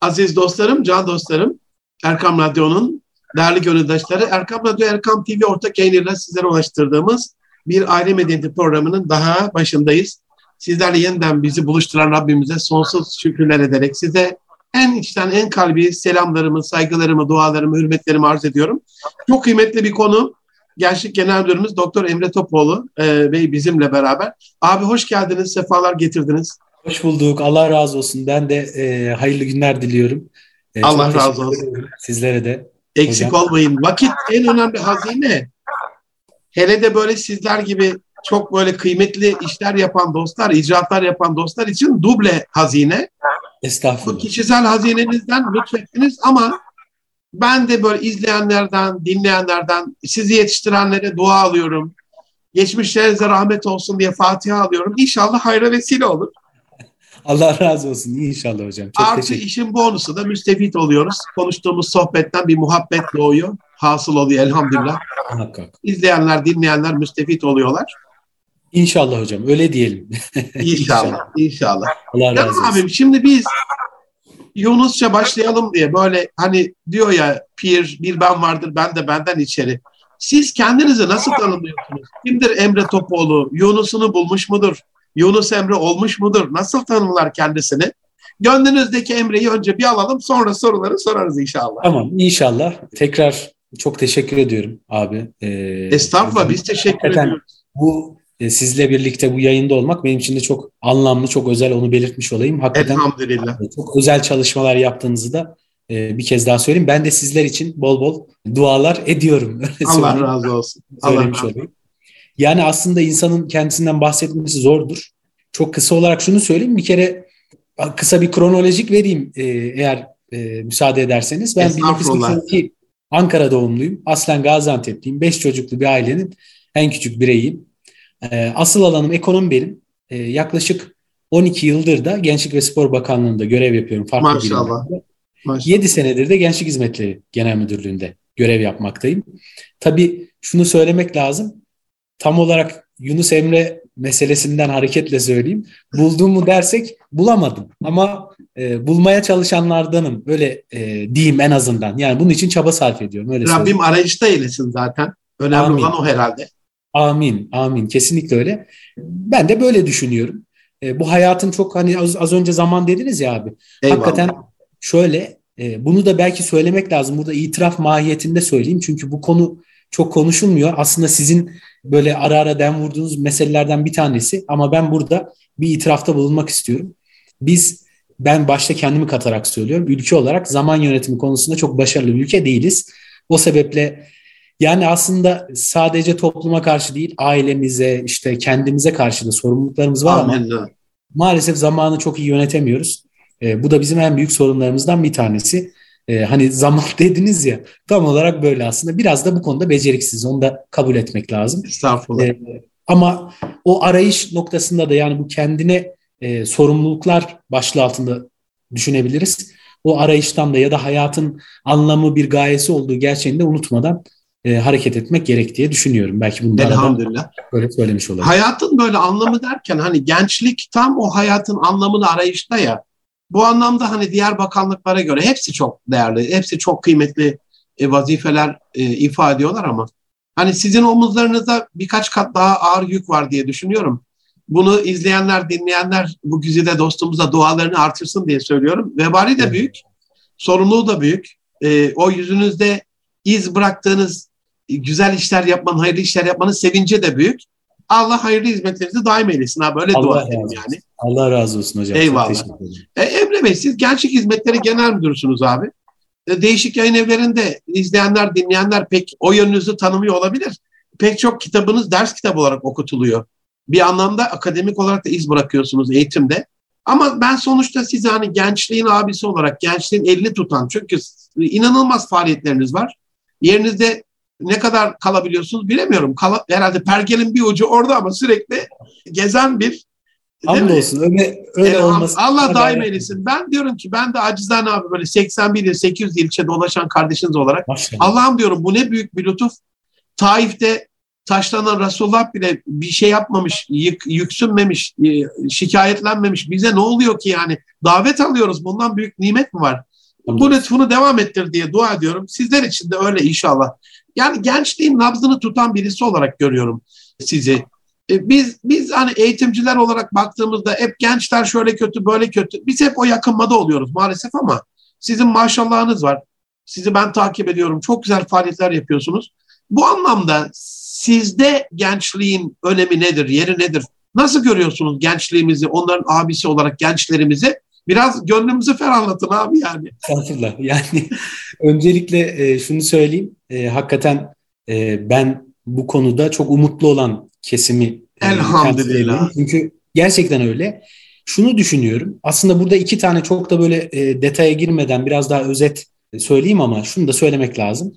Aziz dostlarım, can dostlarım, Erkam Radyo'nun değerli gönüldaşları, Erkam Radyo, Erkam TV ortak yayınıyla sizlere ulaştırdığımız bir aile medeniyeti programının daha başındayız. Sizlerle yeniden bizi buluşturan Rabbimize sonsuz şükürler ederek size en içten, en kalbi selamlarımı, saygılarımı, dualarımı, hürmetlerimi arz ediyorum. Çok kıymetli bir konu. Gençlik Genel Müdürümüz Doktor Emre Topoğlu e, Bey bizimle beraber. Abi hoş geldiniz, sefalar getirdiniz. Hoş bulduk. Allah razı olsun. Ben de e, hayırlı günler diliyorum. E, Allah razı olsun. Sizlere de. Eksik hocam. olmayın. Vakit en önemli hazine. Hele de böyle sizler gibi çok böyle kıymetli işler yapan dostlar, icraatlar yapan dostlar için duble hazine. Estağfurullah. Bu kişisel hazinenizden lütfettiniz ama ben de böyle izleyenlerden, dinleyenlerden, sizi yetiştirenlere dua alıyorum. Geçmişlerinize rahmet olsun diye Fatiha alıyorum. İnşallah hayra vesile olur. Allah razı olsun inşallah hocam. Çok Artı teşekkür. işin bonusu da müstefit oluyoruz. Konuştuğumuz sohbetten bir muhabbet doğuyor. Hasıl oluyor elhamdülillah. Muhakkak. İzleyenler, dinleyenler müstefit oluyorlar. İnşallah hocam öyle diyelim. İnşallah, inşallah. Allah razı olsun. Abim şimdi biz Yunusça başlayalım diye böyle hani diyor ya pir bir ben vardır ben de benden içeri. Siz kendinizi nasıl tanımlıyorsunuz? Kimdir Emre Topoğlu? Yunus'unu bulmuş mudur? Yunus Emre olmuş mudur? Nasıl tanımlar kendisini? Gönlünüzdeki Emre'yi önce bir alalım sonra soruları sorarız inşallah. Tamam inşallah. Tekrar çok teşekkür ediyorum abi. Ee, Estağfurullah biz teşekkür ediyoruz. Bu e, sizle birlikte bu yayında olmak benim için de çok anlamlı, çok özel onu belirtmiş olayım. Hakikaten Elhamdülillah. E, çok özel çalışmalar yaptığınızı da e, bir kez daha söyleyeyim. Ben de sizler için bol bol dualar ediyorum. Allah razı olsun. Allah olayım. Yani aslında insanın kendisinden bahsetmesi zordur. Çok kısa olarak şunu söyleyeyim. Bir kere kısa bir kronolojik vereyim e, eğer e, müsaade ederseniz. Ben 1982 Ankara doğumluyum. Aslen Gaziantep'liyim. Beş çocuklu bir ailenin en küçük bireyiyim. E, asıl alanım ekonomi benim. E, yaklaşık 12 yıldır da Gençlik ve Spor Bakanlığı'nda görev yapıyorum. Farklı Maşallah. Maşallah. 7 senedir de Gençlik Hizmetleri Genel Müdürlüğü'nde görev yapmaktayım. Tabii şunu söylemek lazım tam olarak Yunus Emre meselesinden hareketle söyleyeyim. Bulduğumu dersek bulamadım ama e, bulmaya çalışanlardanım. Öyle e, diyeyim en azından. Yani bunun için çaba sarf ediyorum. Öyle Rabbim söyleyeyim. arayışta eylesin zaten. Önemli amin. olan o herhalde. Amin, amin. Kesinlikle öyle. Ben de böyle düşünüyorum. E, bu hayatın çok hani az, az önce zaman dediniz ya abi. Eyvallah. Hakikaten şöyle e, bunu da belki söylemek lazım. Burada itiraf mahiyetinde söyleyeyim. Çünkü bu konu çok konuşulmuyor. Aslında sizin böyle ara ara dem vurduğunuz meselelerden bir tanesi ama ben burada bir itirafta bulunmak istiyorum. Biz ben başta kendimi katarak söylüyorum. Ülke olarak zaman yönetimi konusunda çok başarılı bir ülke değiliz. O sebeple yani aslında sadece topluma karşı değil, ailemize, işte kendimize karşı da sorumluluklarımız var Amin. ama maalesef zamanı çok iyi yönetemiyoruz. E, bu da bizim en büyük sorunlarımızdan bir tanesi. E, hani zaman dediniz ya tam olarak böyle aslında. Biraz da bu konuda beceriksiz. Onu da kabul etmek lazım. Estağfurullah. E, ama o arayış noktasında da yani bu kendine e, sorumluluklar başlığı altında düşünebiliriz. O arayıştan da ya da hayatın anlamı bir gayesi olduğu gerçeğini de unutmadan e, hareket etmek gerek diye düşünüyorum. Belki bunu Elhamdülillah. böyle söylemiş olayım. Hayatın böyle anlamı derken hani gençlik tam o hayatın anlamını arayışta ya. Bu anlamda hani diğer bakanlıklara göre hepsi çok değerli, hepsi çok kıymetli e, vazifeler e, ifade ediyorlar ama hani sizin omuzlarınızda birkaç kat daha ağır yük var diye düşünüyorum. Bunu izleyenler, dinleyenler bu güzide dostumuza dualarını artırsın diye söylüyorum. Vebali de büyük, sorumluluğu da büyük. E, o yüzünüzde iz bıraktığınız güzel işler yapmanın, hayırlı işler yapmanın sevinci de büyük. Allah hayırlı hizmetlerinizi daim eylesin. Ha, böyle Allah dua edelim yani. Allah razı olsun hocam. Eyvallah. E, Emre Bey siz Gençlik Hizmetleri Genel Müdürsünüz abi. E, değişik yayın evlerinde izleyenler, dinleyenler pek o yönünüzü tanımıyor olabilir. Pek çok kitabınız ders kitabı olarak okutuluyor. Bir anlamda akademik olarak da iz bırakıyorsunuz eğitimde. Ama ben sonuçta size hani gençliğin abisi olarak, gençliğin elini tutan, çünkü inanılmaz faaliyetleriniz var. Yerinizde ne kadar kalabiliyorsunuz bilemiyorum. Kal herhalde pergelin bir ucu orada ama sürekli gezen bir Hamdolsun öyle, öyle yani, olması. Allah daim eylesin. Ben diyorum ki ben de acizane abi böyle 81 il 800 ilçe dolaşan kardeşiniz olarak Allah'ım diyorum bu ne büyük bir lütuf. Taif'te taşlanan Resulullah bile bir şey yapmamış, yık, yüksünmemiş, e, şikayetlenmemiş. Bize ne oluyor ki yani? Davet alıyoruz. Bundan büyük nimet mi var? Bu lütfunu devam ettir diye dua ediyorum. Sizler için de öyle inşallah. Yani gençliğin nabzını tutan birisi olarak görüyorum sizi. E, biz biz hani eğitimciler olarak baktığımızda hep gençler şöyle kötü böyle kötü. Biz hep o yakınmada oluyoruz maalesef ama sizin maşallahınız var. Sizi ben takip ediyorum. Çok güzel faaliyetler yapıyorsunuz. Bu anlamda sizde gençliğin önemi nedir, yeri nedir? Nasıl görüyorsunuz gençliğimizi, onların abisi olarak gençlerimizi? Biraz gönlümüzü ferahlatın abi yani. Estağfurullah. Yani öncelikle e, şunu söyleyeyim. E, hakikaten ben bu konuda çok umutlu olan kesimi e, Elhamdülillah. Çünkü gerçekten öyle. Şunu düşünüyorum. Aslında burada iki tane çok da böyle e, detaya girmeden biraz daha özet söyleyeyim ama şunu da söylemek lazım.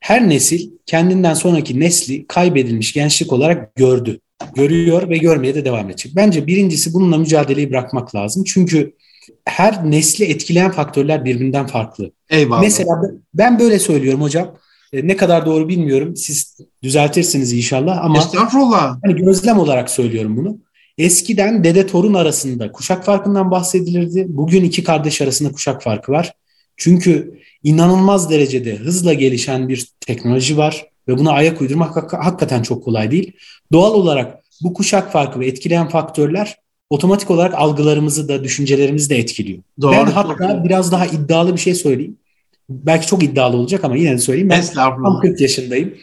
Her nesil kendinden sonraki nesli kaybedilmiş gençlik olarak gördü. Görüyor ve görmeye de devam edecek. Bence birincisi bununla mücadeleyi bırakmak lazım. Çünkü her nesli etkileyen faktörler birbirinden farklı. Eyvallah. Mesela ben böyle söylüyorum hocam. E, ne kadar doğru bilmiyorum. Siz düzeltirsiniz inşallah ama Estağfurullah. Hani gözlem olarak söylüyorum bunu. Eskiden dede torun arasında kuşak farkından bahsedilirdi. Bugün iki kardeş arasında kuşak farkı var. Çünkü inanılmaz derecede hızla gelişen bir teknoloji var ve buna ayak uydurmak hak- hakikaten çok kolay değil. Doğal olarak bu kuşak farkı ve etkileyen faktörler otomatik olarak algılarımızı da düşüncelerimizi de etkiliyor. Doğru. Ben hatta biraz daha iddialı bir şey söyleyeyim. Belki çok iddialı olacak ama yine de söyleyeyim. Ben tam 40 yaşındayım.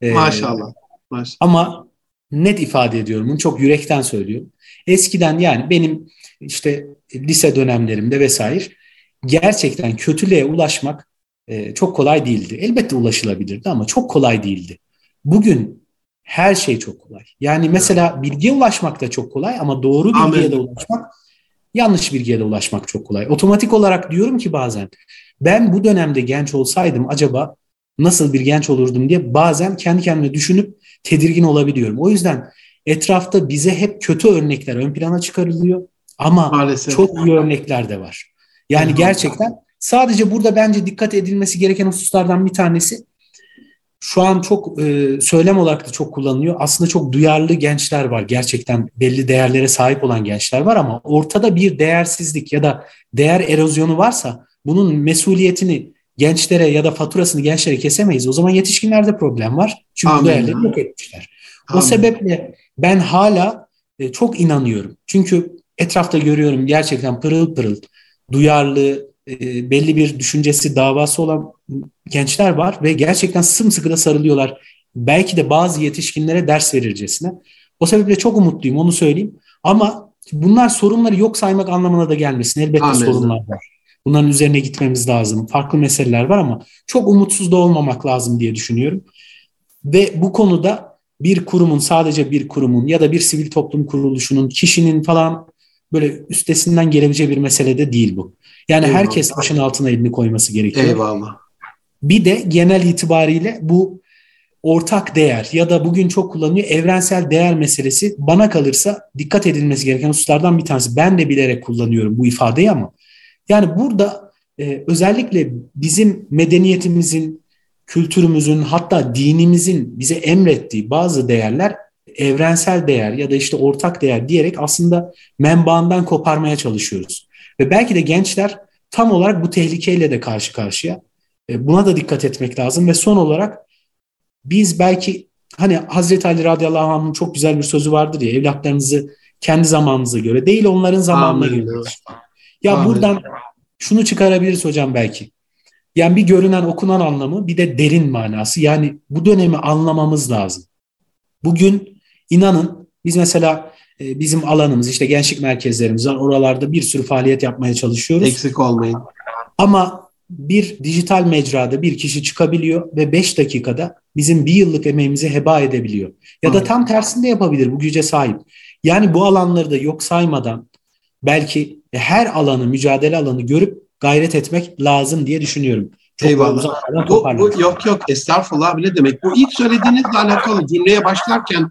Ee, Maşallah. Maşallah. Ama net ifade ediyorum bunu çok yürekten söylüyorum. Eskiden yani benim işte lise dönemlerimde vesaire gerçekten kötülüğe ulaşmak e, çok kolay değildi. Elbette ulaşılabilirdi ama çok kolay değildi. Bugün her şey çok kolay. Yani mesela bilgiye ulaşmak da çok kolay ama doğru bilgiye Amen. de ulaşmak, yanlış bilgiye de ulaşmak çok kolay. Otomatik olarak diyorum ki bazen ben bu dönemde genç olsaydım acaba nasıl bir genç olurdum diye bazen kendi kendime düşünüp tedirgin olabiliyorum. O yüzden etrafta bize hep kötü örnekler ön plana çıkarılıyor ama Maalesef. çok iyi örnekler de var. Yani gerçekten sadece burada bence dikkat edilmesi gereken hususlardan bir tanesi şu an çok e, söylem olarak da çok kullanılıyor. Aslında çok duyarlı gençler var. Gerçekten belli değerlere sahip olan gençler var ama ortada bir değersizlik ya da değer erozyonu varsa bunun mesuliyetini gençlere ya da faturasını gençlere kesemeyiz. O zaman yetişkinlerde problem var. Çünkü Amin. bu değerleri yok etmişler. Amin. O sebeple ben hala e, çok inanıyorum. Çünkü etrafta görüyorum gerçekten pırıl pırıl duyarlı, e, belli bir düşüncesi, davası olan gençler var ve gerçekten sımsıkı da sarılıyorlar. Belki de bazı yetişkinlere ders verircesine. O sebeple çok umutluyum onu söyleyeyim. Ama bunlar sorunları yok saymak anlamına da gelmesin. Elbette Amin. sorunlar var. Bunların üzerine gitmemiz lazım. Farklı meseleler var ama çok umutsuz da olmamak lazım diye düşünüyorum. Ve bu konuda bir kurumun sadece bir kurumun ya da bir sivil toplum kuruluşunun kişinin falan böyle üstesinden gelebileceği bir mesele de değil bu. Yani Eyvallah. herkes başın altına elini koyması gerekiyor. Eyvallah. Bir de genel itibariyle bu ortak değer ya da bugün çok kullanılıyor evrensel değer meselesi bana kalırsa dikkat edilmesi gereken hususlardan bir tanesi. Ben de bilerek kullanıyorum bu ifadeyi ama yani burada e, özellikle bizim medeniyetimizin, kültürümüzün hatta dinimizin bize emrettiği bazı değerler evrensel değer ya da işte ortak değer diyerek aslında menbaından koparmaya çalışıyoruz. Ve belki de gençler tam olarak bu tehlikeyle de karşı karşıya. E, buna da dikkat etmek lazım ve son olarak biz belki hani Hazreti Ali radıyallahu anh'ın çok güzel bir sözü vardır ya evlatlarınızı kendi zamanınıza göre değil onların zamanına göre. Ya Amin. buradan şunu çıkarabiliriz hocam belki. Yani bir görünen okunan anlamı bir de derin manası. Yani bu dönemi anlamamız lazım. Bugün inanın biz mesela e, bizim alanımız işte gençlik merkezlerimiz var. Oralarda bir sürü faaliyet yapmaya çalışıyoruz. Eksik olmayın. Ama bir dijital mecrada bir kişi çıkabiliyor ve 5 dakikada bizim bir yıllık emeğimizi heba edebiliyor. Ya da tam tersinde yapabilir bu güce sahip. Yani bu alanları da yok saymadan belki her alanı, mücadele alanı görüp gayret etmek lazım diye düşünüyorum. Çok Eyvallah. Bu, bu, yok yok estağfurullah bile demek. Bu ilk söylediğinizle alakalı cümleye başlarken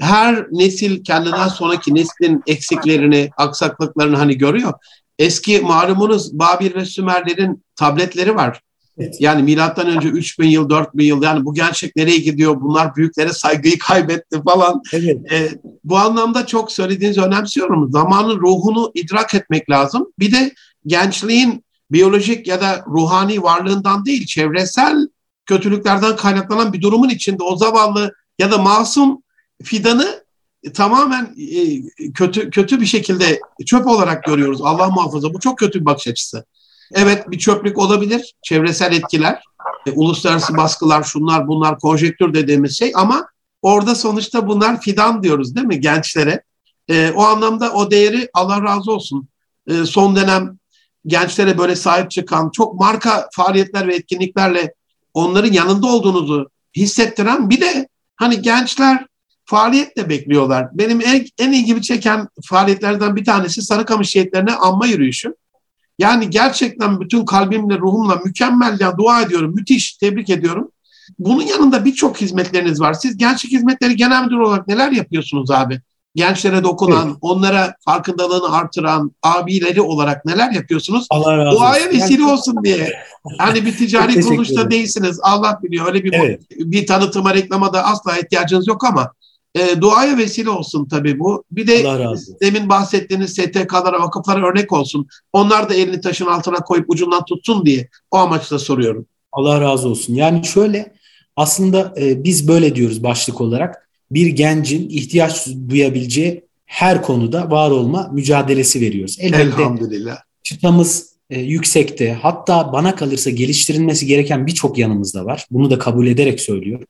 her nesil kendinden sonraki neslin eksiklerini, aksaklıklarını hani görüyor. Eski malumunuz Babil ve Sümerlerin tabletleri var. Evet. Yani milattan önce 3000 yıl, 4000 yıl yani bu gerçek nereye gidiyor? Bunlar büyüklere saygıyı kaybetti falan. Evet. E, bu anlamda çok söylediğinizi önemsiyorum. Zamanın ruhunu idrak etmek lazım. Bir de gençliğin biyolojik ya da ruhani varlığından değil, çevresel kötülüklerden kaynaklanan bir durumun içinde o zavallı ya da masum fidanı tamamen e, kötü kötü bir şekilde çöp olarak görüyoruz. Allah muhafaza. Bu çok kötü bir bakış açısı. Evet bir çöplük olabilir. Çevresel etkiler, e, uluslararası baskılar, şunlar bunlar, konjektür dediğimiz şey ama orada sonuçta bunlar fidan diyoruz değil mi gençlere? E, o anlamda o değeri Allah razı olsun. E, son dönem gençlere böyle sahip çıkan çok marka faaliyetler ve etkinliklerle onların yanında olduğunuzu hissettiren bir de hani gençler faaliyetle bekliyorlar. Benim en, en ilgimi çeken faaliyetlerden bir tanesi Sarıkamış şehitlerine anma yürüyüşü. Yani gerçekten bütün kalbimle, ruhumla mükemmel ya dua ediyorum. Müthiş, tebrik ediyorum. Bunun yanında birçok hizmetleriniz var. Siz gençlik hizmetleri genel müdür olarak neler yapıyorsunuz abi? Gençlere dokunan, evet. onlara farkındalığını artıran abileri olarak neler yapıyorsunuz? Allah razı olsun. Duaya vesile olsun diye. Hani bir ticari kuruluşta değilsiniz. Allah biliyor. Öyle bir evet. bir tanıtıma, reklama da asla ihtiyacınız yok ama e, duaya vesile olsun tabii bu. Bir de demin bahsettiğiniz STK'lara, vakıflara örnek olsun. Onlar da elini taşın altına koyup ucundan tutsun diye o amaçla soruyorum. Allah razı olsun. Yani şöyle aslında e, biz böyle diyoruz başlık olarak. Bir gencin ihtiyaç duyabileceği her konuda var olma mücadelesi veriyoruz. Elbette Elhamdülillah. çıtamız e, yüksekte. Hatta bana kalırsa geliştirilmesi gereken birçok yanımız da var. Bunu da kabul ederek söylüyorum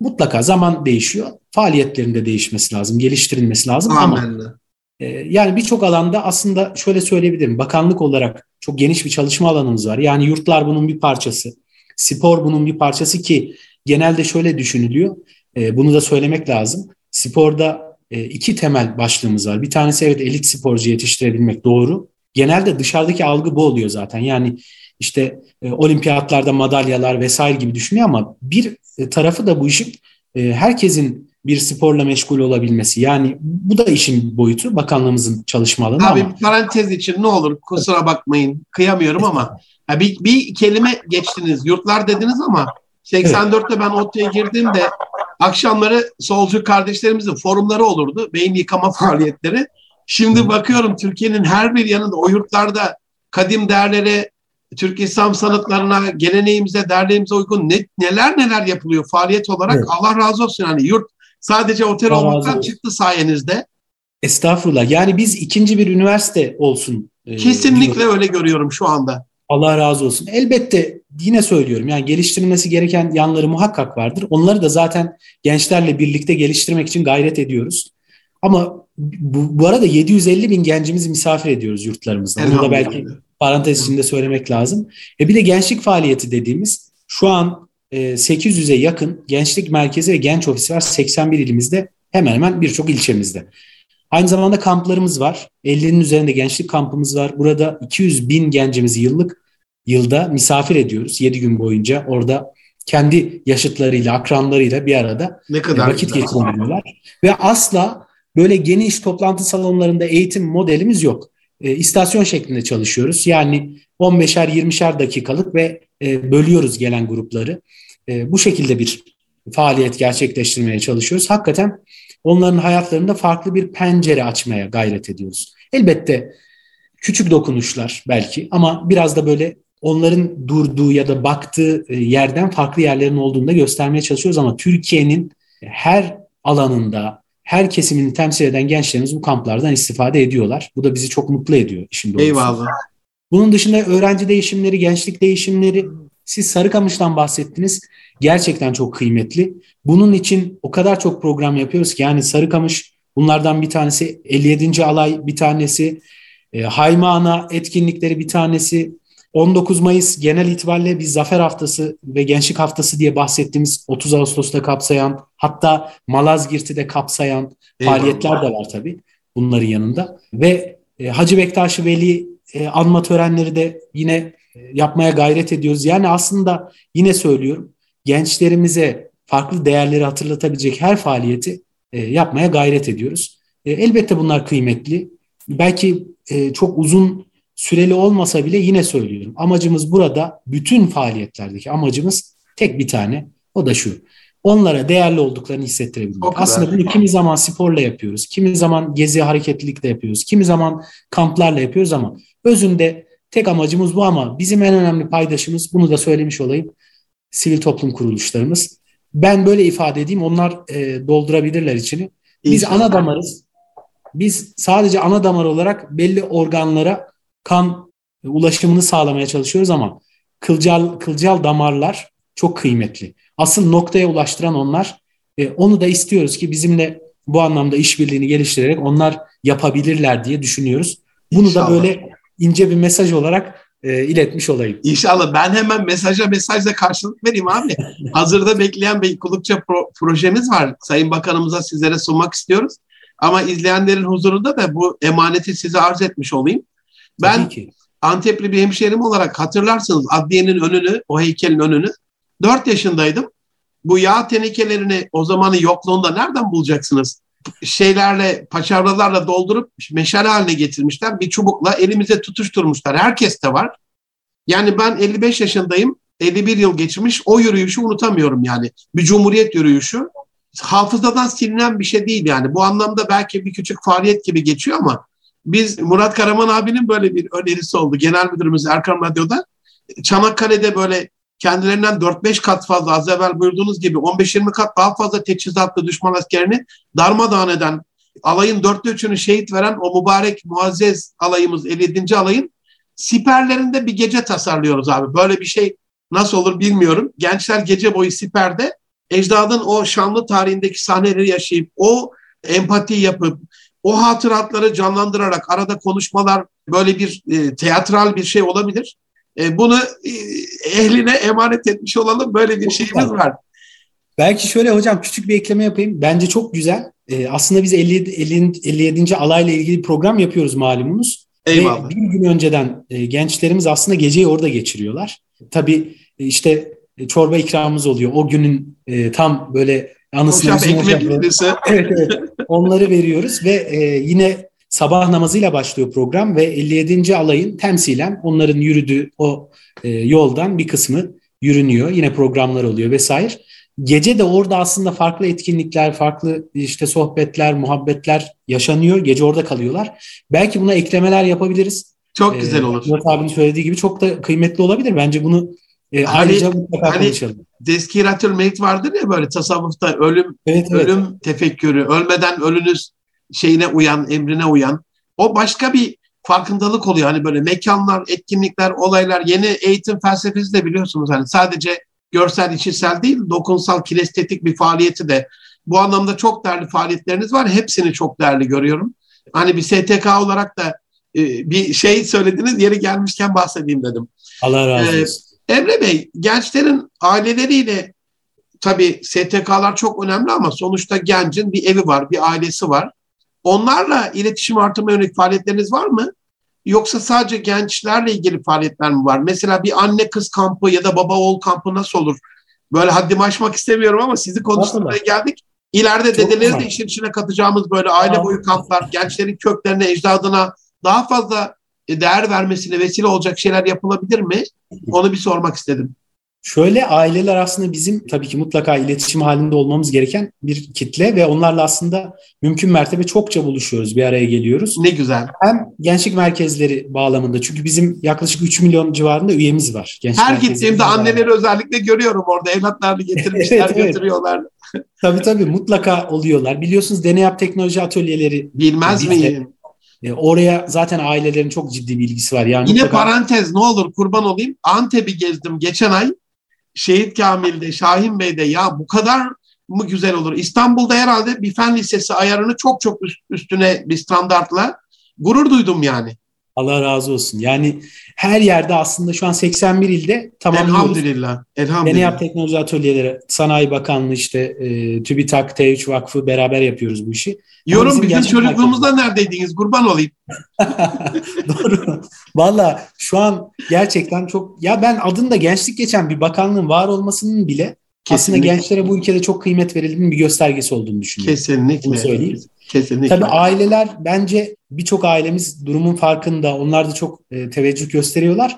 mutlaka zaman değişiyor. Faaliyetlerinde değişmesi lazım, geliştirilmesi lazım Amenna. ama e, yani birçok alanda aslında şöyle söyleyebilirim. Bakanlık olarak çok geniş bir çalışma alanımız var. Yani yurtlar bunun bir parçası. Spor bunun bir parçası ki genelde şöyle düşünülüyor. E, bunu da söylemek lazım. Sporda e, iki temel başlığımız var. Bir tanesi evet elit sporcu yetiştirebilmek doğru. Genelde dışarıdaki algı bu oluyor zaten. Yani işte e, olimpiyatlarda madalyalar vesaire gibi düşünüyor ama bir e, tarafı da bu işin e, herkesin bir sporla meşgul olabilmesi. Yani bu da işin boyutu bakanlığımızın çalışma alanı Abi ama. parantez için ne olur kusura bakmayın kıyamıyorum ama bir, bir kelime geçtiniz yurtlar dediniz ama 84'te evet. ben ODTÜ'ye girdiğimde akşamları solcu kardeşlerimizin forumları olurdu. Beyin yıkama faaliyetleri. Şimdi bakıyorum Türkiye'nin her bir yanında o yurtlarda kadim değerlere, Türk İslam sanatlarına, geleneğimize, derneğimize uygun ne, neler neler yapılıyor faaliyet olarak. Evet. Allah razı olsun. Yani yurt sadece otel Allah olmaktan çıktı sayenizde. Estağfurullah. Yani biz ikinci bir üniversite olsun. E, Kesinlikle diyorum. öyle görüyorum şu anda. Allah razı olsun. Elbette yine söylüyorum yani geliştirilmesi gereken yanları muhakkak vardır. Onları da zaten gençlerle birlikte geliştirmek için gayret ediyoruz. Ama bu, bu arada 750 bin gencimizi misafir ediyoruz yurtlarımızda. Bunu da belki parantez içinde söylemek lazım. E bir de gençlik faaliyeti dediğimiz şu an e, 800'e yakın gençlik merkezi ve genç ofisi var 81 ilimizde hemen hemen birçok ilçemizde. Aynı zamanda kamplarımız var. 50'nin üzerinde gençlik kampımız var. Burada 200 bin gencimizi yıllık yılda misafir ediyoruz 7 gün boyunca. Orada kendi yaşıtlarıyla, akranlarıyla bir arada ne kadar vakit geçiriyorlar. Ve asla böyle geniş toplantı salonlarında eğitim modelimiz yok e, istasyon şeklinde çalışıyoruz. Yani 15'er 20'şer dakikalık ve e, bölüyoruz gelen grupları. E, bu şekilde bir faaliyet gerçekleştirmeye çalışıyoruz. Hakikaten onların hayatlarında farklı bir pencere açmaya gayret ediyoruz. Elbette küçük dokunuşlar belki ama biraz da böyle onların durduğu ya da baktığı e, yerden farklı yerlerin olduğunu da göstermeye çalışıyoruz ama Türkiye'nin her alanında her kesimini temsil eden gençlerimiz bu kamplardan istifade ediyorlar. Bu da bizi çok mutlu ediyor işin doğrusu. Eyvallah. Bunun dışında öğrenci değişimleri, gençlik değişimleri, siz Sarıkamış'tan bahsettiniz. Gerçekten çok kıymetli. Bunun için o kadar çok program yapıyoruz ki yani Sarıkamış bunlardan bir tanesi 57. alay bir tanesi, e, Haymana etkinlikleri bir tanesi, 19 Mayıs genel itibariyle bir zafer haftası ve gençlik haftası diye bahsettiğimiz 30 Ağustos'ta kapsayan hatta Malazgirt'i de kapsayan Eyvallah. faaliyetler de var tabii bunların yanında. Ve e, Hacı Bektaş Veli e, anma törenleri de yine e, yapmaya gayret ediyoruz. Yani aslında yine söylüyorum gençlerimize farklı değerleri hatırlatabilecek her faaliyeti e, yapmaya gayret ediyoruz. E, elbette bunlar kıymetli. Belki e, çok uzun süreli olmasa bile yine söylüyorum. Amacımız burada bütün faaliyetlerdeki amacımız tek bir tane. O da şu. Onlara değerli olduklarını hissettirebilmek. Aslında bunu kimi zaman sporla yapıyoruz. Kimi zaman gezi hareketlilikle yapıyoruz. Kimi zaman kamplarla yapıyoruz ama özünde tek amacımız bu ama bizim en önemli paydaşımız bunu da söylemiş olayım. Sivil toplum kuruluşlarımız. Ben böyle ifade edeyim. Onlar e, doldurabilirler içini. Biz İnşallah. ana damarız. Biz sadece ana damar olarak belli organlara kan ulaşımını sağlamaya çalışıyoruz ama kılcal kılcal damarlar çok kıymetli. Asıl noktaya ulaştıran onlar. E, onu da istiyoruz ki bizimle bu anlamda işbirliğini geliştirerek onlar yapabilirler diye düşünüyoruz. Bunu İnşallah. da böyle ince bir mesaj olarak e, iletmiş olayım. İnşallah ben hemen mesaja mesajla karşılık vereyim abi. Hazırda bekleyen bir kulukça pro- projemiz var. Sayın Bakanımıza sizlere sunmak istiyoruz. Ama izleyenlerin huzurunda da bu emaneti size arz etmiş olayım. Ben Antepli bir hemşerim olarak hatırlarsınız adliyenin önünü, o heykelin önünü 4 yaşındaydım. Bu yağ tenekelerini o zamanın yokluğunda nereden bulacaksınız? Şeylerle, paçavralarla doldurup meşale haline getirmişler. Bir çubukla elimize tutuşturmuşlar. Herkes de var. Yani ben 55 yaşındayım. 51 yıl geçmiş. O yürüyüşü unutamıyorum yani. Bir cumhuriyet yürüyüşü. Hafızadan silinen bir şey değil yani. Bu anlamda belki bir küçük faaliyet gibi geçiyor ama biz Murat Karaman abinin böyle bir önerisi oldu. Genel müdürümüz Erkan Radyo'da. Çanakkale'de böyle kendilerinden 4-5 kat fazla az evvel buyurduğunuz gibi 15-20 kat daha fazla teçhizatlı düşman askerini darmadağın eden alayın dörtte üçünü şehit veren o mübarek muazzez alayımız 57. alayın siperlerinde bir gece tasarlıyoruz abi. Böyle bir şey nasıl olur bilmiyorum. Gençler gece boyu siperde ecdadın o şanlı tarihindeki sahneleri yaşayıp o empati yapıp o hatıratları canlandırarak arada konuşmalar böyle bir e, teatral bir şey olabilir. E, bunu e, ehline emanet etmiş olalım. Böyle bir şeyimiz var. Belki şöyle hocam küçük bir ekleme yapayım. Bence çok güzel. E, aslında biz 57, 50, 57. alayla ilgili program yapıyoruz malumunuz. Eyvallah. Ve bir gün önceden e, gençlerimiz aslında geceyi orada geçiriyorlar. Tabii e, işte e, çorba ikramımız oluyor. O günün e, tam böyle anısını hocam, ekmek evet, evet. Onları veriyoruz ve e, yine sabah namazıyla başlıyor program ve 57. alayın temsilen onların yürüdüğü o e, yoldan bir kısmı yürünüyor. Yine programlar oluyor vesaire. Gece de orada aslında farklı etkinlikler, farklı işte sohbetler, muhabbetler yaşanıyor. Gece orada kalıyorlar. Belki buna eklemeler yapabiliriz. Çok güzel olur. Murat abinin söylediği gibi çok da kıymetli olabilir. Bence bunu e, hani, ayrıca mutlaka hani, konuşalım. Deskiratül meyit vardır ya böyle tasavvufta ölüm evet, evet. ölüm tefekkürü, ölmeden ölünüz şeyine uyan, emrine uyan. O başka bir farkındalık oluyor. Hani böyle mekanlar, etkinlikler, olaylar, yeni eğitim felsefesi de biliyorsunuz. Hani sadece görsel, işitsel değil, dokunsal, kinestetik bir faaliyeti de. Bu anlamda çok değerli faaliyetleriniz var. Hepsini çok değerli görüyorum. Hani bir STK olarak da e, bir şey söylediniz, yeri gelmişken bahsedeyim dedim. Allah razı e, olsun. Ee, Emre Bey, gençlerin aileleriyle tabii STK'lar çok önemli ama sonuçta gencin bir evi var, bir ailesi var. Onlarla iletişim artırma yönelik faaliyetleriniz var mı? Yoksa sadece gençlerle ilgili faaliyetler mi var? Mesela bir anne kız kampı ya da baba oğul kampı nasıl olur? Böyle haddimi aşmak istemiyorum ama sizi konuşturmaya geldik. İleride dedeleri de işin içine katacağımız böyle aile boyu kamplar, gençlerin köklerine, ecdadına daha fazla değer vermesine vesile olacak şeyler yapılabilir mi? Onu bir sormak istedim. Şöyle aileler aslında bizim tabii ki mutlaka iletişim halinde olmamız gereken bir kitle ve onlarla aslında mümkün mertebe çokça buluşuyoruz, bir araya geliyoruz. Ne güzel. Hem gençlik merkezleri bağlamında çünkü bizim yaklaşık 3 milyon civarında üyemiz var. Gençlik Her gittiğimde anneleri özellikle görüyorum orada evlatlarını getirmişler, evet, evet. götürüyorlar. tabii tabii mutlaka oluyorlar. Biliyorsunuz deney teknoloji atölyeleri. Bilmez miyim? E, oraya zaten ailelerin çok ciddi bir ilgisi var. Yani Yine mutlaka... parantez ne olur kurban olayım. Antep'i gezdim geçen ay. Şehit Kamil'de, Şahin Bey'de ya bu kadar mı güzel olur? İstanbul'da herhalde bir fen lisesi ayarını çok çok üstüne bir standartla gurur duydum yani. Allah razı olsun. Yani her yerde aslında şu an 81 ilde tamamlıyoruz. Elhamdülillah. Elhamdülillah. Deneyap Teknoloji Atölyeleri, Sanayi Bakanlığı işte e, TÜBİTAK, T3 Vakfı beraber yapıyoruz bu işi. Yorum bizim, bizim çocukluğumuzda farklı. neredeydiniz? Kurban olayım. Doğru. Valla şu an gerçekten çok ya ben adında gençlik geçen bir bakanlığın var olmasının bile Kesinlikle. Aslında gençlere bu ülkede çok kıymet verildiğinin bir göstergesi olduğunu düşünüyorum. Kesinlikle. Bunu söyleyeyim. Kesinlikle. Tabii aileler bence birçok ailemiz durumun farkında. Onlar da çok e, teveccüh gösteriyorlar.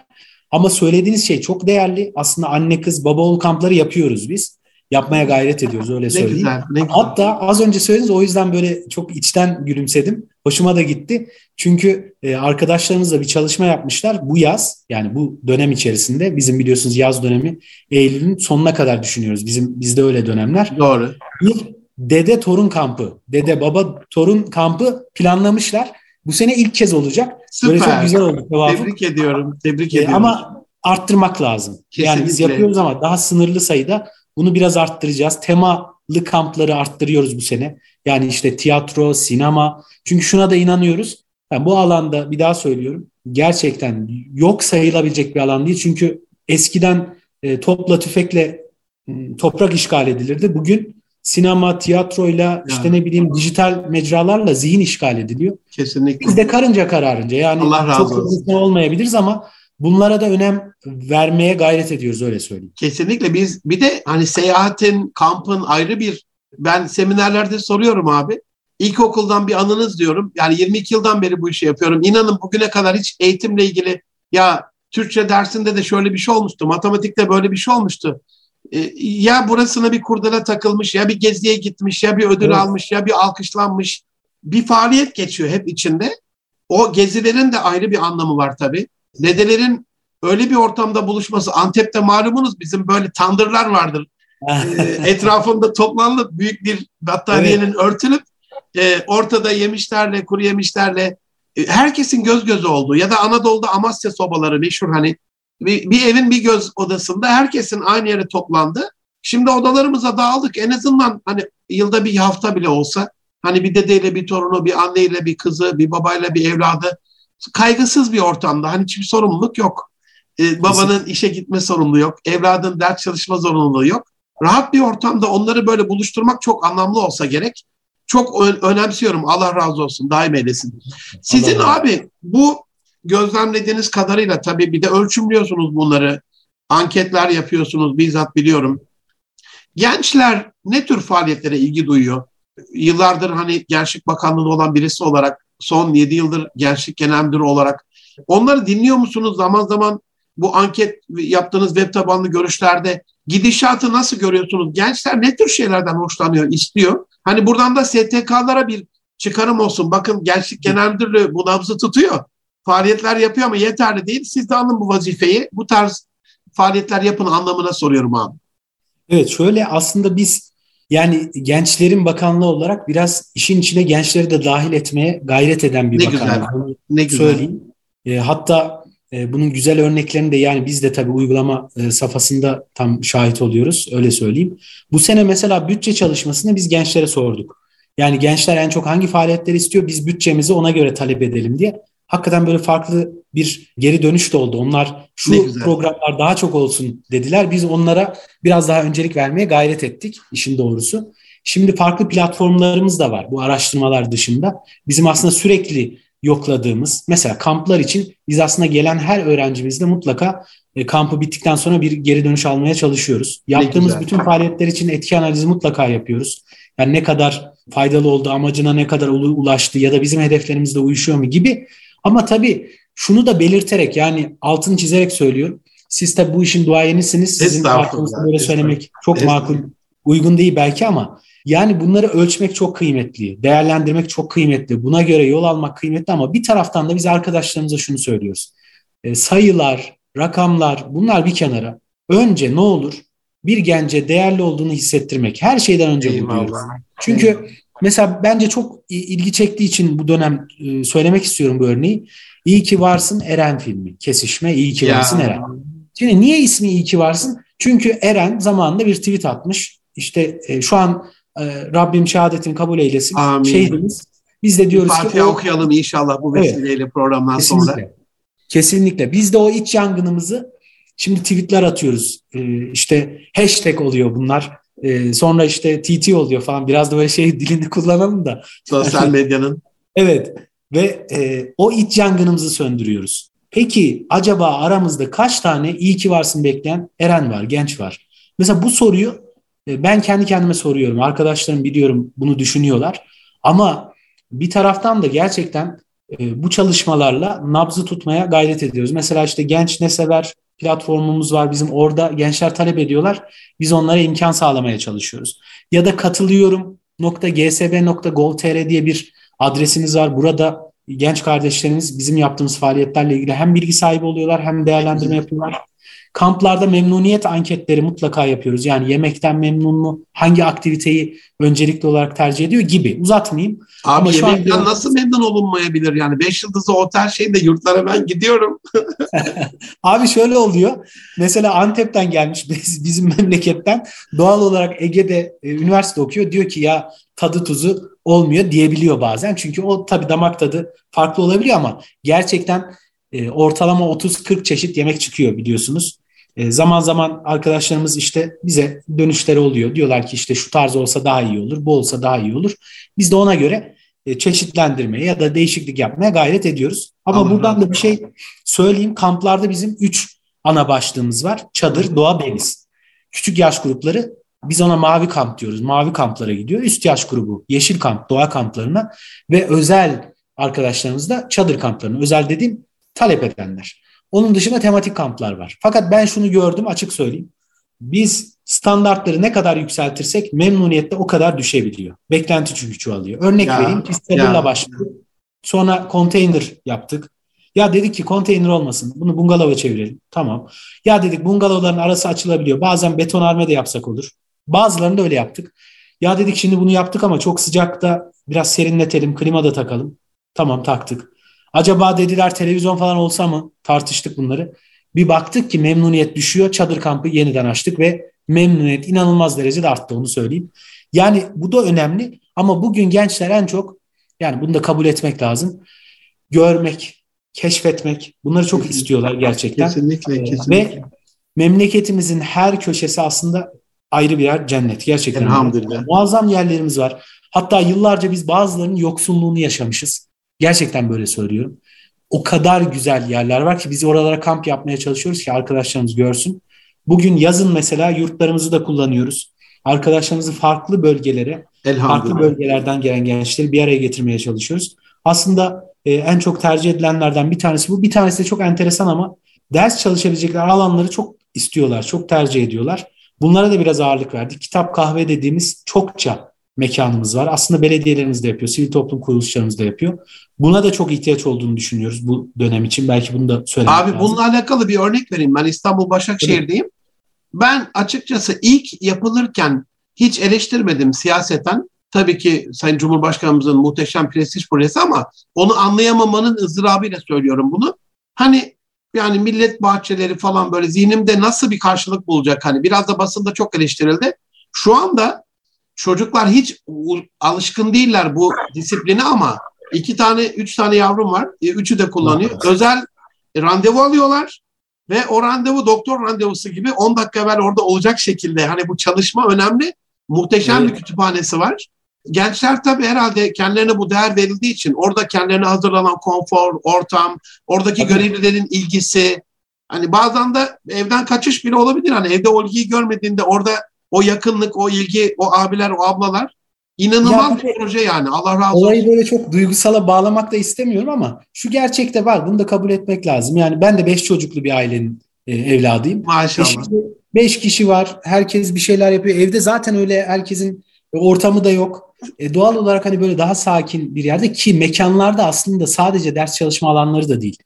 Ama söylediğiniz şey çok değerli. Aslında anne kız baba oğul kampları yapıyoruz biz yapmaya gayret ediyoruz öyle söyleyeyim. Ne güzel, ne güzel. Hatta az önce söylediniz o yüzden böyle çok içten gülümsedim. Hoşuma da gitti. Çünkü e, arkadaşlarımızla bir çalışma yapmışlar bu yaz yani bu dönem içerisinde bizim biliyorsunuz yaz dönemi Eylül'ün sonuna kadar düşünüyoruz. Bizim bizde öyle dönemler. Doğru. Bir dede torun kampı, dede baba torun kampı planlamışlar. Bu sene ilk kez olacak. Süper. Böyle çok güzel oldu. Tevafuk. Tebrik ediyorum. Tebrik e, ediyorum. Ama arttırmak lazım. Kesinlikle. Yani biz yapıyoruz ama daha sınırlı sayıda bunu biraz arttıracağız. Temalı kampları arttırıyoruz bu sene. Yani işte tiyatro, sinema. Çünkü şuna da inanıyoruz. Yani bu alanda bir daha söylüyorum. Gerçekten yok sayılabilecek bir alan değil. Çünkü eskiden e, topla tüfekle ıı, toprak işgal edilirdi. Bugün sinema, tiyatroyla yani. işte ne bileyim dijital mecralarla zihin işgal ediliyor. Kesinlikle. Biz de karınca kararınca yani Allah razı çok olsun. olmayabiliriz ama Bunlara da önem vermeye gayret ediyoruz öyle söyleyeyim. Kesinlikle biz bir de hani seyahatin, kampın ayrı bir ben seminerlerde soruyorum abi. İlkokuldan bir anınız diyorum. Yani 22 yıldan beri bu işi yapıyorum. İnanın bugüne kadar hiç eğitimle ilgili ya Türkçe dersinde de şöyle bir şey olmuştu. Matematikte böyle bir şey olmuştu. Ee, ya burasına bir kurdela takılmış, ya bir geziye gitmiş, ya bir ödül evet. almış, ya bir alkışlanmış. Bir faaliyet geçiyor hep içinde. O gezilerin de ayrı bir anlamı var tabii dedelerin öyle bir ortamda buluşması Antep'te malumunuz bizim böyle tandırlar vardır. e, etrafında toplanıp büyük bir battaniyenin evet. örtülüp e, ortada yemişlerle, kuru yemişlerle e, herkesin göz gözü olduğu ya da Anadolu'da Amasya sobaları meşhur hani bir, bir evin bir göz odasında herkesin aynı yere toplandı. Şimdi odalarımıza dağıldık. En azından hani yılda bir hafta bile olsa hani bir dedeyle bir torunu, bir anneyle bir kızı, bir babayla bir evladı kaygısız bir ortamda hani hiçbir sorumluluk yok. Ee, babanın işe gitme sorumluluğu yok. Evladın ders çalışma zorunluluğu yok. Rahat bir ortamda onları böyle buluşturmak çok anlamlı olsa gerek. Çok önemsiyorum. Allah razı olsun. Daim eylesin. Sizin Allah abi bu gözlemlediğiniz kadarıyla tabii bir de ölçümlüyorsunuz bunları. Anketler yapıyorsunuz bizzat biliyorum. Gençler ne tür faaliyetlere ilgi duyuyor? Yıllardır hani Gençlik Bakanlığı'nda olan birisi olarak son 7 yıldır gençlik genel müdürü olarak. Onları dinliyor musunuz? Zaman zaman bu anket yaptığınız web tabanlı görüşlerde gidişatı nasıl görüyorsunuz? Gençler ne tür şeylerden hoşlanıyor, istiyor? Hani buradan da STK'lara bir çıkarım olsun. Bakın Gençlik Genel Müdürlüğü bu nabzı tutuyor. Faaliyetler yapıyor ama yeterli değil. Siz de alın bu vazifeyi. Bu tarz faaliyetler yapın anlamına soruyorum abi. Evet şöyle aslında biz yani gençlerin bakanlığı olarak biraz işin içine gençleri de dahil etmeye gayret eden bir ne bakanlık. Güzel. Ne güzel. Söyleyeyim. E, hatta e, bunun güzel örneklerini de yani biz de tabii uygulama e, safhasında tam şahit oluyoruz öyle söyleyeyim. Bu sene mesela bütçe çalışmasını biz gençlere sorduk. Yani gençler en çok hangi faaliyetleri istiyor biz bütçemizi ona göre talep edelim diye hakikaten böyle farklı bir geri dönüş de oldu. Onlar şu programlar daha çok olsun dediler. Biz onlara biraz daha öncelik vermeye gayret ettik işin doğrusu. Şimdi farklı platformlarımız da var bu araştırmalar dışında. Bizim aslında sürekli yokladığımız mesela kamplar için biz aslında gelen her öğrencimizde mutlaka e, kampı bittikten sonra bir geri dönüş almaya çalışıyoruz. Yaptığımız bütün faaliyetler için etki analizi mutlaka yapıyoruz. Yani ne kadar faydalı oldu, amacına ne kadar ulaştı ya da bizim hedeflerimizle uyuşuyor mu gibi ama tabii şunu da belirterek yani altını çizerek söylüyorum. Siz tabii bu işin duayenisiniz. Sizin farkınızda böyle söylemek çok makul, uygun değil belki ama yani bunları ölçmek çok kıymetli, değerlendirmek çok kıymetli, buna göre yol almak kıymetli ama bir taraftan da biz arkadaşlarımıza şunu söylüyoruz. E, sayılar, rakamlar bunlar bir kenara. Önce ne olur bir gence değerli olduğunu hissettirmek. Her şeyden önce Eyvallah. bu diyoruz. Çünkü Mesela bence çok ilgi çektiği için bu dönem e, söylemek istiyorum bu örneği. İyi ki varsın Eren filmi. Kesişme İyi ki varsın ya. Eren. Şimdi niye ismi İyi ki varsın? Çünkü Eren zamanında bir tweet atmış. İşte e, şu an e, Rabbim şehadetini kabul eylesin. Amin. Şehidimiz. Biz de diyoruz Fatiha ki o, okuyalım inşallah bu vesileyle evet, programdan kesinlikle, sonra. Kesinlikle. Biz de o iç yangınımızı şimdi tweetler atıyoruz. E, işte hashtag oluyor bunlar. Ee, sonra işte TT oluyor falan. Biraz da böyle şey dilini kullanalım da. Sosyal medyanın. evet. Ve e, o iç yangınımızı söndürüyoruz. Peki acaba aramızda kaç tane iyi ki varsın bekleyen Eren var, genç var? Mesela bu soruyu e, ben kendi kendime soruyorum. Arkadaşlarım biliyorum bunu düşünüyorlar. Ama bir taraftan da gerçekten e, bu çalışmalarla nabzı tutmaya gayret ediyoruz. Mesela işte Genç Ne Sever platformumuz var bizim orada gençler talep ediyorlar. Biz onlara imkan sağlamaya çalışıyoruz. Ya da katılıyorum .gsb.gov.tr diye bir adresimiz var. Burada genç kardeşlerimiz bizim yaptığımız faaliyetlerle ilgili hem bilgi sahibi oluyorlar hem değerlendirme yapıyorlar. Kamplarda memnuniyet anketleri mutlaka yapıyoruz. Yani yemekten memnun mu? Hangi aktiviteyi öncelikli olarak tercih ediyor gibi. Uzatmayayım. Abi Ama yemekten şu an... nasıl memnun olunmayabilir? Yani 5 yıldızlı otel şeyinde yurtlara ben gidiyorum. Abi şöyle oluyor. Mesela Antep'ten gelmiş bizim memleketten doğal olarak Ege'de e, üniversite okuyor. Diyor ki ya tadı tuzu olmuyor diyebiliyor bazen. Çünkü o tabii damak tadı farklı olabiliyor ama gerçekten e, ortalama 30-40 çeşit yemek çıkıyor biliyorsunuz. E, zaman zaman arkadaşlarımız işte bize dönüşleri oluyor. Diyorlar ki işte şu tarz olsa daha iyi olur, bu olsa daha iyi olur. Biz de ona göre e, çeşitlendirmeye ya da değişiklik yapmaya gayret ediyoruz. Ama Allah buradan da bir şey söyleyeyim. Kamplarda bizim üç ana başlığımız var. Çadır, doğa, deniz. Küçük yaş grupları biz ona mavi kamp diyoruz. Mavi kamplara gidiyor. Üst yaş grubu yeşil kamp, doğa kamplarına ve özel arkadaşlarımız da çadır kamplarına. Özel dediğim talep edenler. Onun dışında tematik kamplar var. Fakat ben şunu gördüm açık söyleyeyim. Biz standartları ne kadar yükseltirsek memnuniyette o kadar düşebiliyor. Beklenti çünkü çoğalıyor. Örnek ya, vereyim. Biz çadırla başladık. Sonra konteyner yaptık. Ya dedik ki konteyner olmasın. Bunu bungalova çevirelim. Tamam. Ya dedik bungalovların arası açılabiliyor. Bazen betonarme de yapsak olur. Bazılarını da öyle yaptık. Ya dedik şimdi bunu yaptık ama çok sıcakta biraz serinletelim. Klima da takalım. Tamam taktık. Acaba dediler televizyon falan olsa mı? Tartıştık bunları. Bir baktık ki memnuniyet düşüyor. Çadır kampı yeniden açtık ve memnuniyet inanılmaz derecede arttı onu söyleyeyim. Yani bu da önemli ama bugün gençler en çok yani bunu da kabul etmek lazım. Görmek, keşfetmek bunları çok kesinlikle. istiyorlar gerçekten. Kesinlikle, kesinlikle. Ve memleketimizin her köşesi aslında ayrı birer cennet gerçekten. Elhamdülillah. Muazzam yerlerimiz var. Hatta yıllarca biz bazılarının yoksulluğunu yaşamışız. Gerçekten böyle söylüyorum. O kadar güzel yerler var ki biz oralara kamp yapmaya çalışıyoruz ki arkadaşlarımız görsün. Bugün yazın mesela yurtlarımızı da kullanıyoruz. Arkadaşlarımızı farklı bölgelere, farklı bölgelerden gelen gençleri bir araya getirmeye çalışıyoruz. Aslında e, en çok tercih edilenlerden bir tanesi bu. Bir tanesi de çok enteresan ama ders çalışabilecekleri alanları çok istiyorlar, çok tercih ediyorlar. Bunlara da biraz ağırlık verdik. Kitap, kahve dediğimiz çokça mekanımız var. Aslında belediyelerimiz de yapıyor, sivil toplum kuruluşlarımız da yapıyor. Buna da çok ihtiyaç olduğunu düşünüyoruz bu dönem için. Belki bunu da söylemek Abi lazım. bununla alakalı bir örnek vereyim. Ben İstanbul Başakşehir'deyim. Ben açıkçası ilk yapılırken hiç eleştirmedim siyaseten. Tabii ki Sayın Cumhurbaşkanımızın muhteşem prestij projesi ama onu anlayamamanın ızdırabıyla söylüyorum bunu. Hani yani millet bahçeleri falan böyle zihnimde nasıl bir karşılık bulacak hani biraz da basında çok eleştirildi. Şu anda çocuklar hiç alışkın değiller bu disipline ama iki tane, üç tane yavrum var. E, üçü de kullanıyor. Özel randevu alıyorlar ve o randevu doktor randevusu gibi 10 dakika evvel orada olacak şekilde. Hani bu çalışma önemli. Muhteşem evet. bir kütüphanesi var. Gençler tabii herhalde kendilerine bu değer verildiği için orada kendilerine hazırlanan konfor, ortam, oradaki tabii. görevlilerin ilgisi, hani bazen de evden kaçış bile olabilir. Hani evde o ilgiyi görmediğinde orada o yakınlık, o ilgi, o abiler, o ablalar inanılmaz ya, bir proje yani. Allah razı olsun. Olayı böyle çok duygusala bağlamak da istemiyorum ama şu gerçekte var. Bunu da kabul etmek lazım. Yani ben de beş çocuklu bir ailenin e, evladıyım. Maşallah. Beş, beş kişi var. Herkes bir şeyler yapıyor. Evde zaten öyle herkesin ortamı da yok. E, doğal olarak hani böyle daha sakin bir yerde ki mekanlarda aslında sadece ders çalışma alanları da değil.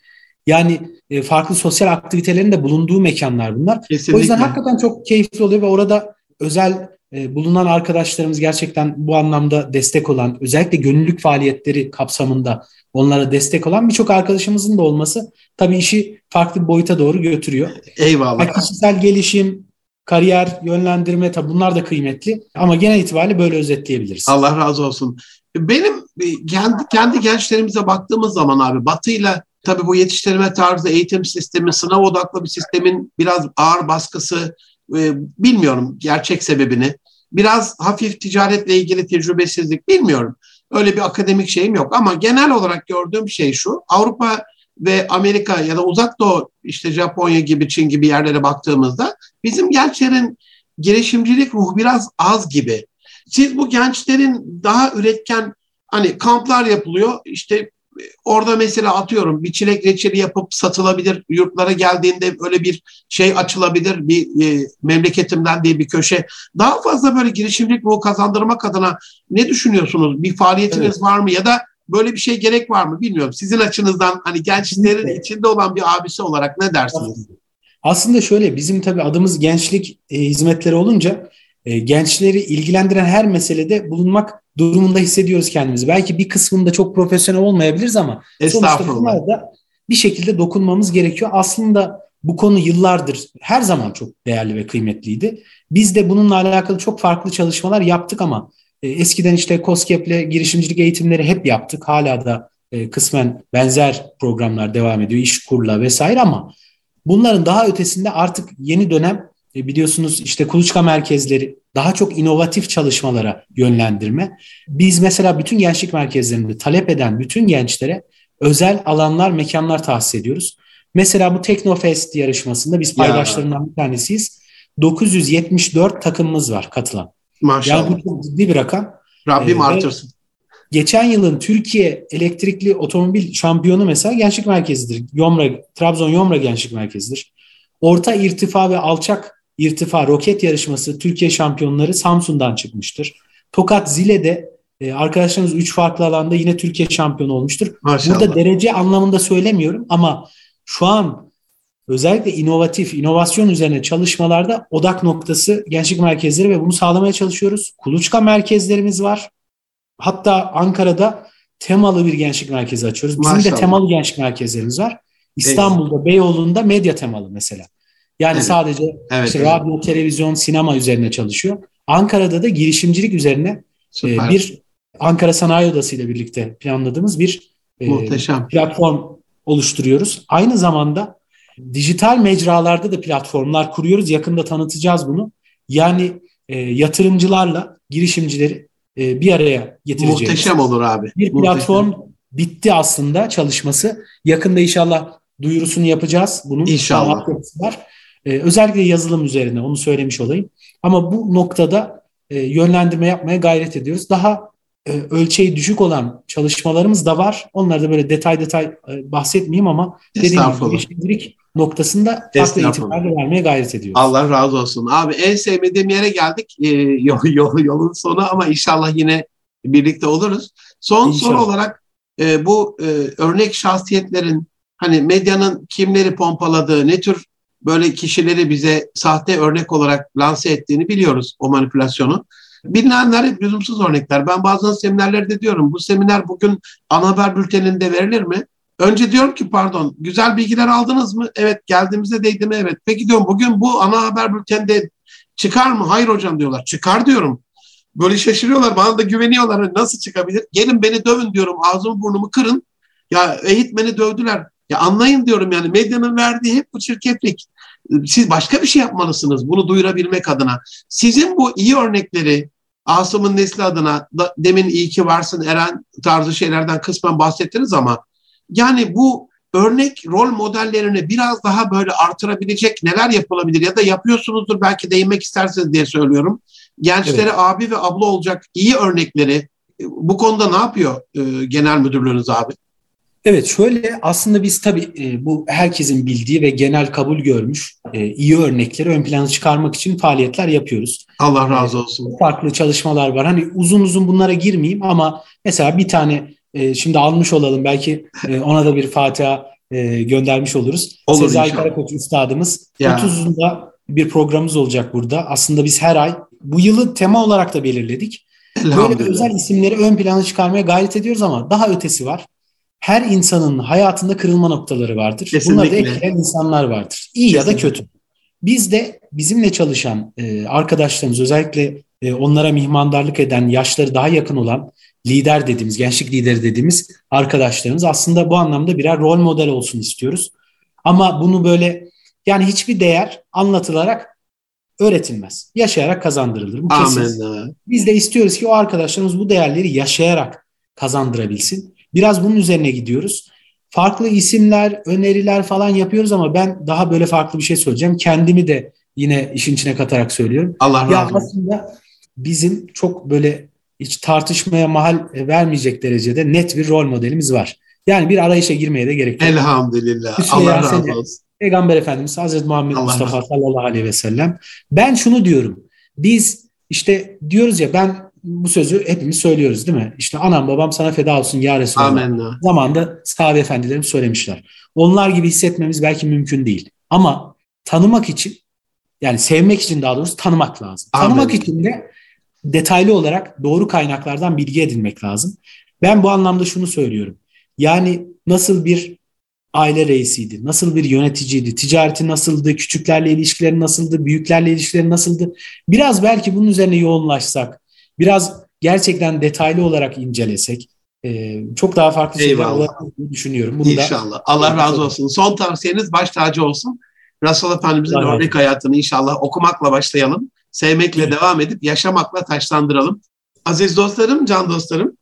Yani e, farklı sosyal aktivitelerin de bulunduğu mekanlar bunlar. Kesinlikle. O yüzden hakikaten çok keyifli oluyor ve orada özel e, bulunan arkadaşlarımız gerçekten bu anlamda destek olan, özellikle gönüllülük faaliyetleri kapsamında onlara destek olan birçok arkadaşımızın da olması tabii işi farklı bir boyuta doğru götürüyor. Eyvallah. Yani kişisel gelişim, kariyer, yönlendirme tabii bunlar da kıymetli ama genel itibariyle böyle özetleyebiliriz. Allah razı olsun. Benim e, kendi, kendi gençlerimize baktığımız zaman abi Batı'yla tabii bu yetiştirme tarzı eğitim sistemi, sınav odaklı bir sistemin biraz ağır baskısı, e, bilmiyorum gerçek sebebini. Biraz hafif ticaretle ilgili tecrübesizlik bilmiyorum. Öyle bir akademik şeyim yok ama genel olarak gördüğüm şey şu. Avrupa ve Amerika ya da uzak doğu işte Japonya gibi Çin gibi yerlere baktığımızda bizim gençlerin girişimcilik ruhu biraz az gibi. Siz bu gençlerin daha üretken hani kamplar yapılıyor. İşte orada mesela atıyorum bir çilek reçeli yapıp satılabilir. Yurtlara geldiğinde öyle bir şey açılabilir. Bir e, memleketimden diye bir köşe. Daha fazla böyle girişimcilik ruhu kazandırmak adına ne düşünüyorsunuz? Bir faaliyetiniz evet. var mı? Ya da böyle bir şey gerek var mı bilmiyorum. Sizin açınızdan hani gençlerin evet. içinde olan bir abisi olarak ne dersiniz? Aslında şöyle bizim tabii adımız gençlik e, hizmetleri olunca e, gençleri ilgilendiren her meselede bulunmak durumunda hissediyoruz kendimizi. Belki bir kısmında çok profesyonel olmayabiliriz ama sonuçta bunlarda bir şekilde dokunmamız gerekiyor. Aslında bu konu yıllardır her zaman çok değerli ve kıymetliydi. Biz de bununla alakalı çok farklı çalışmalar yaptık ama e, eskiden işte COSGAP'le girişimcilik eğitimleri hep yaptık. Hala da e, kısmen benzer programlar devam ediyor. İşkur'la vesaire ama bunların daha ötesinde artık yeni dönem biliyorsunuz işte kuluçka merkezleri daha çok inovatif çalışmalara yönlendirme. Biz mesela bütün gençlik merkezlerinde talep eden bütün gençlere özel alanlar, mekanlar tahsis ediyoruz. Mesela bu Teknofest yarışmasında biz paydaşlarından bir tanesiyiz. 974 takımımız var katılan. Maşallah. Yani bu çok ciddi bir rakam. Rabbim ee, artırsın. Geçen yılın Türkiye elektrikli otomobil şampiyonu mesela Gençlik Merkezi'dir. Yomra, Trabzon Yomra Gençlik Merkezi'dir. Orta irtifa ve alçak irtifa roket yarışması Türkiye şampiyonları Samsun'dan çıkmıştır. Tokat Zile'de e, arkadaşlarımız 3 farklı alanda yine Türkiye şampiyonu olmuştur. Maşallah. Burada derece anlamında söylemiyorum ama şu an özellikle inovatif, inovasyon üzerine çalışmalarda odak noktası gençlik merkezleri ve bunu sağlamaya çalışıyoruz. Kuluçka merkezlerimiz var. Hatta Ankara'da temalı bir gençlik merkezi açıyoruz. Bizim Maşallah. de temalı gençlik merkezlerimiz var. İstanbul'da, Beyoğlu'nda medya temalı mesela. Yani evet. sadece evet, işte evet. radyo, televizyon, sinema üzerine çalışıyor. Ankara'da da girişimcilik üzerine e, bir Ankara Sanayi Odası ile birlikte planladığımız bir e, platform oluşturuyoruz. Aynı zamanda dijital mecralarda da platformlar kuruyoruz. Yakında tanıtacağız bunu. Yani e, yatırımcılarla girişimcileri e, bir araya getireceğiz. Muhteşem olur abi. Bir Muhteşem. platform bitti aslında çalışması. Yakında inşallah duyurusunu yapacağız. Bunun İnşallah. Var. E, özellikle yazılım üzerine onu söylemiş olayım. Ama bu noktada e, yönlendirme yapmaya gayret ediyoruz. Daha e, ölçeği düşük olan çalışmalarımız da var. Onları da böyle detay detay e, bahsetmeyeyim ama dediğim gibi girişimcilik noktasında farklı eğitimler vermeye gayret ediyoruz. Allah razı olsun. Abi en sevmediğim yere geldik. E, yol, yol, yolun sonu ama inşallah yine birlikte oluruz. Son inşallah. soru olarak e, bu e, örnek şahsiyetlerin hani medyanın kimleri pompaladığı, ne tür böyle kişileri bize sahte örnek olarak lanse ettiğini biliyoruz o manipülasyonu. Bilinenler hep lüzumsuz örnekler. Ben bazen seminerlerde diyorum bu seminer bugün ana haber bülteninde verilir mi? Önce diyorum ki pardon güzel bilgiler aldınız mı? Evet geldiğimizde değdi mi? Evet. Peki diyorum bugün bu ana haber bülteninde çıkar mı? Hayır hocam diyorlar. Çıkar diyorum. Böyle şaşırıyorlar bana da güveniyorlar. Nasıl çıkabilir? Gelin beni dövün diyorum ağzımı burnumu kırın. Ya eğitmeni dövdüler. Ya anlayın diyorum yani medyanın verdiği hep bu çirkeflik. Siz başka bir şey yapmalısınız bunu duyurabilmek adına. Sizin bu iyi örnekleri Asım'ın nesli adına da, demin iyi ki varsın Eren tarzı şeylerden kısmen bahsettiniz ama yani bu örnek rol modellerini biraz daha böyle artırabilecek neler yapılabilir ya da yapıyorsunuzdur belki değinmek isterseniz diye söylüyorum. Gençlere evet. abi ve abla olacak iyi örnekleri bu konuda ne yapıyor e, genel müdürlüğünüz abi? Evet şöyle aslında biz tabii e, bu herkesin bildiği ve genel kabul görmüş e, iyi örnekleri ön plana çıkarmak için faaliyetler yapıyoruz. Allah razı olsun. E, farklı çalışmalar var. Hani uzun uzun bunlara girmeyeyim ama mesela bir tane e, şimdi almış olalım belki e, ona da bir Fatiha e, göndermiş oluruz. Olur Sezai Karakoç üstadımız. Ya. 30'unda bir programımız olacak burada. Aslında biz her ay bu yılı tema olarak da belirledik. Böyle özel isimleri ön plana çıkarmaya gayret ediyoruz ama daha ötesi var her insanın hayatında kırılma noktaları vardır. Kesinlikle. Bunları da etkileyen insanlar vardır. İyi Kesinlikle. ya da kötü. Biz de bizimle çalışan e, arkadaşlarımız özellikle e, onlara mihmandarlık eden, yaşları daha yakın olan lider dediğimiz, gençlik lideri dediğimiz arkadaşlarımız aslında bu anlamda birer rol model olsun istiyoruz. Ama bunu böyle yani hiçbir değer anlatılarak öğretilmez. Yaşayarak kazandırılır. Bu kesin. Biz de istiyoruz ki o arkadaşlarımız bu değerleri yaşayarak kazandırabilsin. Biraz bunun üzerine gidiyoruz. Farklı isimler, öneriler falan yapıyoruz ama ben daha böyle farklı bir şey söyleyeceğim. Kendimi de yine işin içine katarak söylüyorum. Allah razı olsun. aslında bizim çok böyle hiç tartışmaya mahal vermeyecek derecede net bir rol modelimiz var. Yani bir arayışa girmeye de gerek yok. Elhamdülillah. Hüsnü Allah razı olsun. Peygamber Efendimiz Hazreti Muhammed Allah Mustafa razı sallallahu aleyhi ve sellem. Ben şunu diyorum. Biz işte diyoruz ya ben bu sözü hepimiz söylüyoruz değil mi? İşte anam babam sana feda olsun ya Resulallah. Amenna. Zamanında sahabe efendilerim söylemişler. Onlar gibi hissetmemiz belki mümkün değil. Ama tanımak için yani sevmek için daha doğrusu tanımak lazım. Amin. Tanımak için de detaylı olarak doğru kaynaklardan bilgi edinmek lazım. Ben bu anlamda şunu söylüyorum. Yani nasıl bir aile reisiydi, nasıl bir yöneticiydi, ticareti nasıldı, küçüklerle ilişkileri nasıldı, büyüklerle ilişkileri nasıldı? Biraz belki bunun üzerine yoğunlaşsak, biraz gerçekten detaylı olarak incelesek e, çok daha farklı şeyler olabileceğini düşünüyorum. Bunu da İnşallah. Allah razı olsun. Son tavsiyeniz baş tacı olsun. Resul Efendimizin Allah örnek hayatını inşallah okumakla başlayalım. Sevmekle devam edip yaşamakla taşlandıralım. Aziz dostlarım, can dostlarım.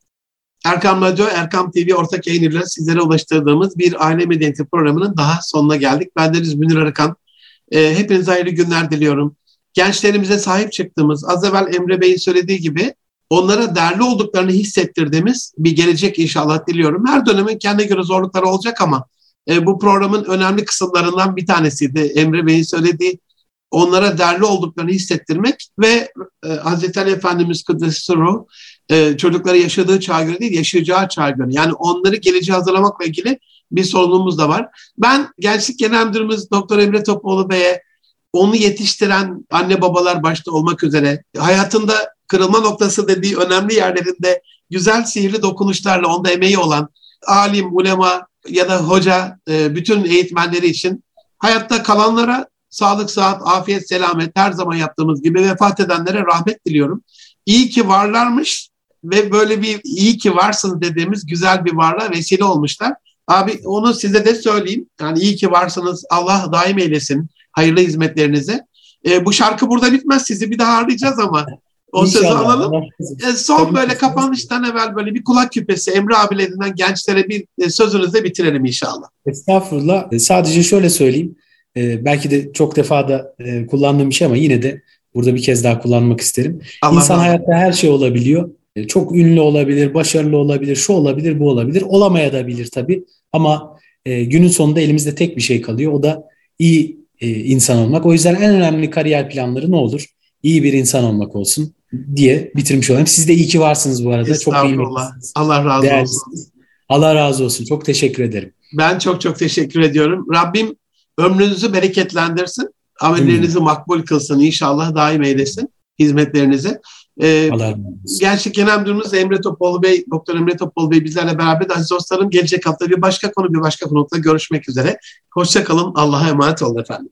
Erkam Radyo, Erkam TV ortak yayınıyla sizlere ulaştırdığımız bir aile medeniyeti programının daha sonuna geldik. Ben Deniz Münir Arıkan. Ee, hepinize hayırlı günler diliyorum. Gençlerimize sahip çıktığımız, az evvel Emre Bey'in söylediği gibi onlara değerli olduklarını hissettirdiğimiz bir gelecek inşallah diliyorum. Her dönemin kendine göre zorlukları olacak ama e, bu programın önemli kısımlarından bir tanesiydi. Emre Bey'in söylediği onlara değerli olduklarını hissettirmek ve e, Hazreti Ali Efendimiz Ruh e, çocuklara yaşadığı çağa göre değil, yaşayacağı çağa göre. Yani onları geleceğe hazırlamakla ilgili bir sorunumuz da var. Ben Gençlik Genel Müdürümüz Doktor Emre Topoğlu Bey'e onu yetiştiren anne babalar başta olmak üzere hayatında kırılma noktası dediği önemli yerlerinde güzel sihirli dokunuşlarla onda emeği olan alim, ulema ya da hoca e, bütün eğitmenleri için hayatta kalanlara sağlık, sıhhat, afiyet, selamet her zaman yaptığımız gibi vefat edenlere rahmet diliyorum. İyi ki varlarmış ve böyle bir iyi ki varsınız dediğimiz güzel bir varlığa vesile olmuşlar. Abi onu size de söyleyeyim. Yani iyi ki varsınız. Allah daim eylesin hayırlı hizmetlerinize. E, bu şarkı burada bitmez. Sizi bir daha arayacağız ama o sözü alalım. Allah. E, son böyle kapanıştan evvel böyle bir kulak küpesi Emre abilerinden gençlere bir e, sözünüzle bitirelim inşallah. Estağfurullah. E, Sadece şöyle söyleyeyim. E, belki de çok defa da e, kullandığım bir şey ama yine de burada bir kez daha kullanmak isterim. Allah İnsan olsun. hayatta her şey olabiliyor. E, Çok ünlü olabilir, başarılı olabilir, şu olabilir, bu olabilir. Olamaya da bilir tabii. Ama e, günün sonunda elimizde tek bir şey kalıyor. O da iyi e, insan olmak. O yüzden en önemli kariyer planları ne olur? İyi bir insan olmak olsun diye bitirmiş olayım. Siz de iyi ki varsınız bu arada. Çok kıymetlisiniz. Allah razı olsun. Değerlisiniz. Allah razı olsun. Çok teşekkür ederim. Ben çok çok teşekkür ediyorum. Rabbim ömrünüzü bereketlendirsin. Amellerinizi makbul kılsın. İnşallah daim eylesin hizmetlerinizi. Ee, olsun. Gençlik Genel Müdürümüz Emre Topoğlu Bey, Doktor Emre Topoğlu Bey bizlerle beraber aziz dostlarım gelecek hafta bir başka konu bir başka konukla görüşmek üzere. Hoşçakalın. Allah'a emanet olun efendim.